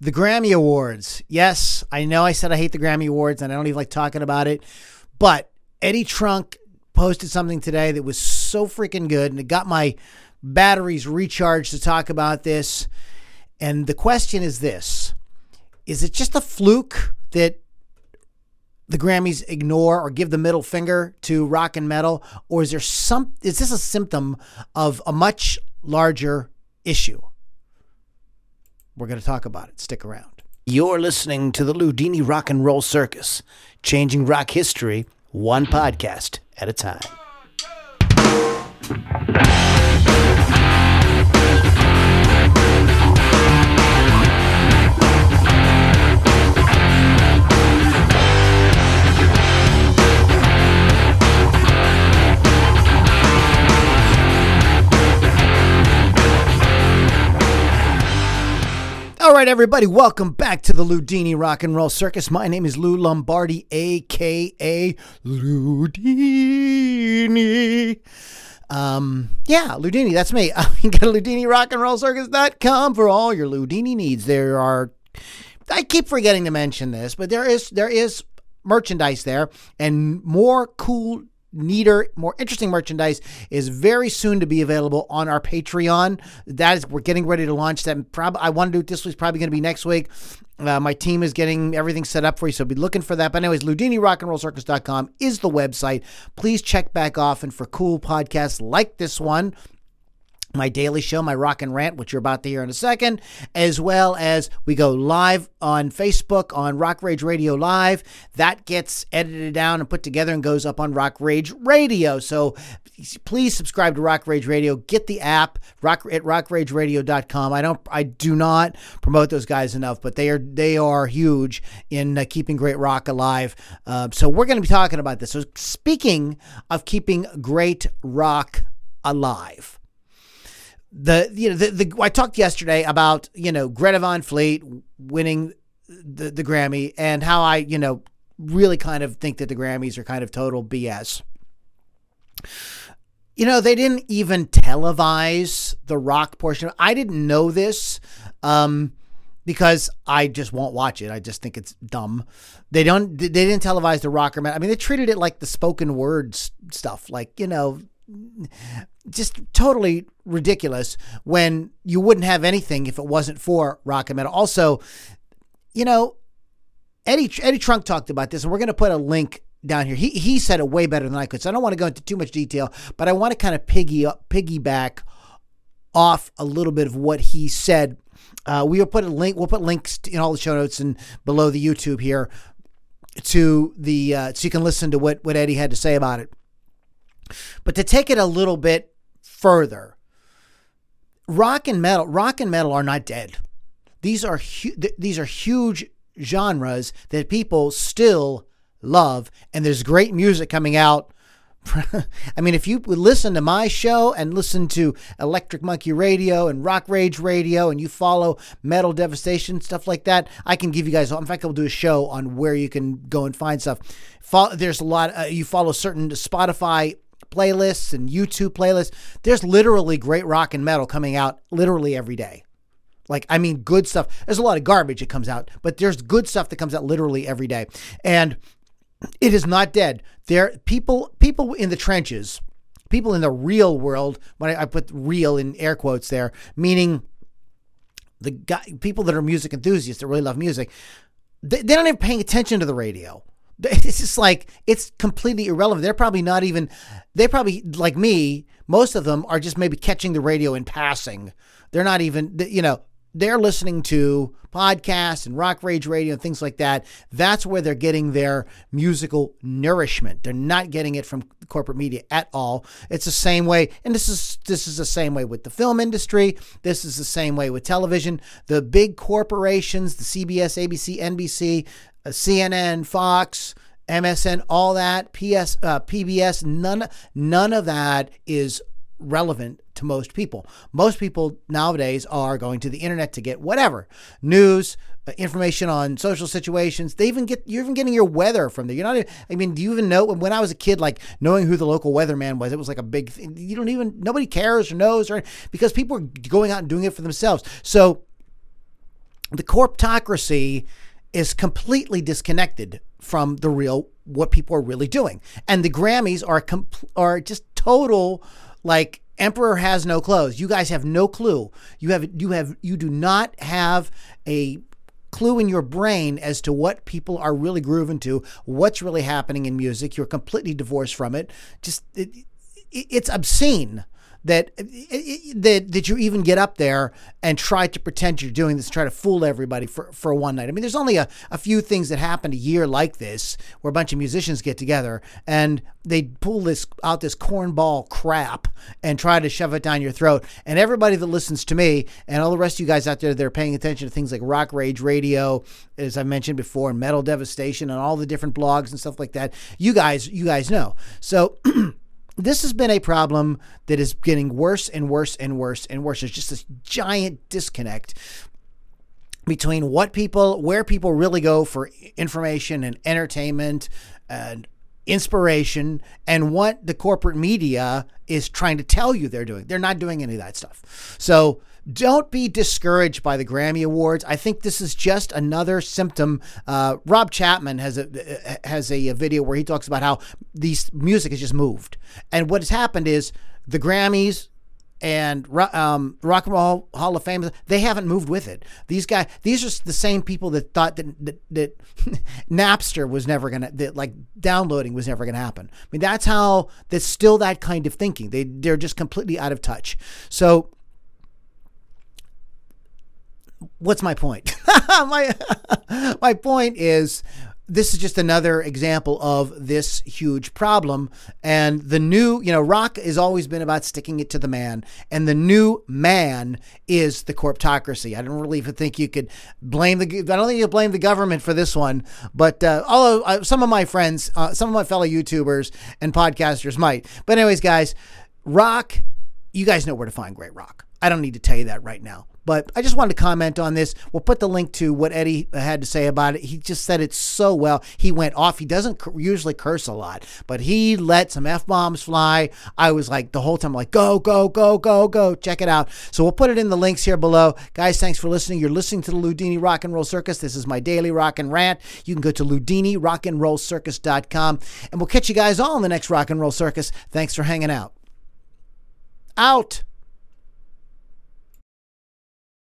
The Grammy Awards. Yes, I know I said I hate the Grammy Awards and I don't even like talking about it, but Eddie Trunk posted something today that was so freaking good and it got my batteries recharged to talk about this. And the question is this Is it just a fluke that the Grammys ignore or give the middle finger to rock and metal? Or is there some, is this a symptom of a much larger issue? We're going to talk about it. Stick around. You're listening to the Loudini Rock and Roll Circus, changing rock history one podcast at a time. All right, everybody, welcome back to the Loudini Rock and Roll Circus. My name is Lou Lombardi, aka Loudini. Um, yeah, Loudini, that's me. You can go to LoudiniRockandRollCircus.com for all your Loudini needs. There are, I keep forgetting to mention this, but there is there is merchandise there and more cool neater, more interesting merchandise is very soon to be available on our Patreon. That is, we're getting ready to launch that. Probably, I want to do it this week's probably going to be next week. Uh, my team is getting everything set up for you, so be looking for that. But anyways, LoudiniRockandRollCircus.com is the website. Please check back often for cool podcasts like this one my daily show, my rock and rant, which you're about to hear in a second, as well as we go live on Facebook on Rock Rage Radio Live. That gets edited down and put together and goes up on Rock Rage Radio. So please subscribe to Rock Rage Radio. Get the app rock at rockrageradio.com. I don't I do not promote those guys enough, but they are they are huge in uh, keeping great rock alive. Uh, so we're going to be talking about this. So speaking of keeping great rock alive the you know the, the I talked yesterday about you know Greta Van Fleet winning the the Grammy and how I you know really kind of think that the Grammys are kind of total BS. You know, they didn't even televise the rock portion. I didn't know this um, because I just won't watch it. I just think it's dumb. They don't. They didn't televise the rocker. man. I mean, they treated it like the spoken words stuff. Like you know, just totally ridiculous when you wouldn't have anything if it wasn't for rock and metal. Also, you know, Eddie Eddie Trunk talked about this, and we're going to put a link down here. He he said it way better than I could, so I don't want to go into too much detail, but I want to kind of piggy piggyback off a little bit of what he said. Uh, we will put a link. We'll put links in all the show notes and below the YouTube here to the uh, so you can listen to what what Eddie had to say about it. But to take it a little bit further, rock and metal, rock and metal are not dead. These are hu- these are huge genres that people still love, and there's great music coming out. I mean, if you listen to my show and listen to Electric Monkey Radio and Rock Rage Radio and you follow Metal Devastation, stuff like that, I can give you guys, in fact, I'll do a show on where you can go and find stuff. There's a lot, uh, you follow certain Spotify playlists and YouTube playlists. There's literally great rock and metal coming out literally every day. Like, I mean, good stuff. There's a lot of garbage that comes out, but there's good stuff that comes out literally every day. And it is not dead. There, people, people in the trenches, people in the real world. When I, I put "real" in air quotes there, meaning the guy, people that are music enthusiasts that really love music, they, they don't even paying attention to the radio. It's just like it's completely irrelevant. They're probably not even. They probably like me. Most of them are just maybe catching the radio in passing. They're not even. You know, they're listening to podcasts and rock rage radio and things like that. That's where they're getting their musical nourishment. They're not getting it from corporate media at all. It's the same way, and this is this is the same way with the film industry. This is the same way with television. The big corporations, the CBS, ABC, NBC, CNN, Fox, MSN, all that, PS, uh, PBS, none, none of that is relevant to most people. Most people nowadays are going to the internet to get whatever news, uh, information on social situations. They even get you're even getting your weather from there. You're not. Even, I mean, do you even know when I was a kid, like knowing who the local weatherman was? It was like a big thing. You don't even nobody cares or knows or because people are going out and doing it for themselves. So the corptocracy is completely disconnected from the real what people are really doing. And the Grammys are compl- are just total like emperor has no clothes. You guys have no clue. You have you have you do not have a clue in your brain as to what people are really grooving to, what's really happening in music. You're completely divorced from it. Just it, it, it's obscene that uh, that that you even get up there and try to pretend you're doing this, try to fool everybody for, for one night. I mean, there's only a, a few things that happen a year like this where a bunch of musicians get together and they pull this out this cornball crap and try to shove it down your throat. And everybody that listens to me and all the rest of you guys out there that are paying attention to things like Rock Rage Radio, as I mentioned before, and Metal Devastation and all the different blogs and stuff like that, you guys you guys know. So this has been a problem that is getting worse and worse and worse and worse. There's just this giant disconnect between what people, where people really go for information and entertainment and inspiration and what the corporate media is trying to tell you they're doing. They're not doing any of that stuff. So don't be discouraged by the Grammy Awards. I think this is just another symptom. Uh, Rob Chapman has a has a, a, video where he talks about how these music has just moved, and what has happened is the Grammys and um, Rock and Roll Hall of Fame they haven't moved with it. These guys, these are the same people that thought that that, that Napster was never gonna that like downloading was never gonna happen. I mean that's how that's still that kind of thinking. They they're just completely out of touch. So what's my point? my my point is this is just another example of this huge problem. And the new, you know, rock has always been about sticking it to the man, and the new man is the corptocracy. I don't really think you could blame the. I don't think you blame the government for this one, but uh, although uh, some of my friends, uh, some of my fellow YouTubers and podcasters might. But anyways, guys, rock. You guys know where to find great rock. I don't need to tell you that right now. But I just wanted to comment on this. We'll put the link to what Eddie had to say about it. He just said it so well. He went off. He doesn't usually curse a lot, but he let some F bombs fly. I was like, the whole time, like, go, go, go, go, go. Check it out. So we'll put it in the links here below. Guys, thanks for listening. You're listening to the Loudini Rock and Roll Circus. This is my daily rock and rant. You can go to loudinirockandrollcircus.com and we'll catch you guys all in the next rock and roll circus. Thanks for hanging out. Out.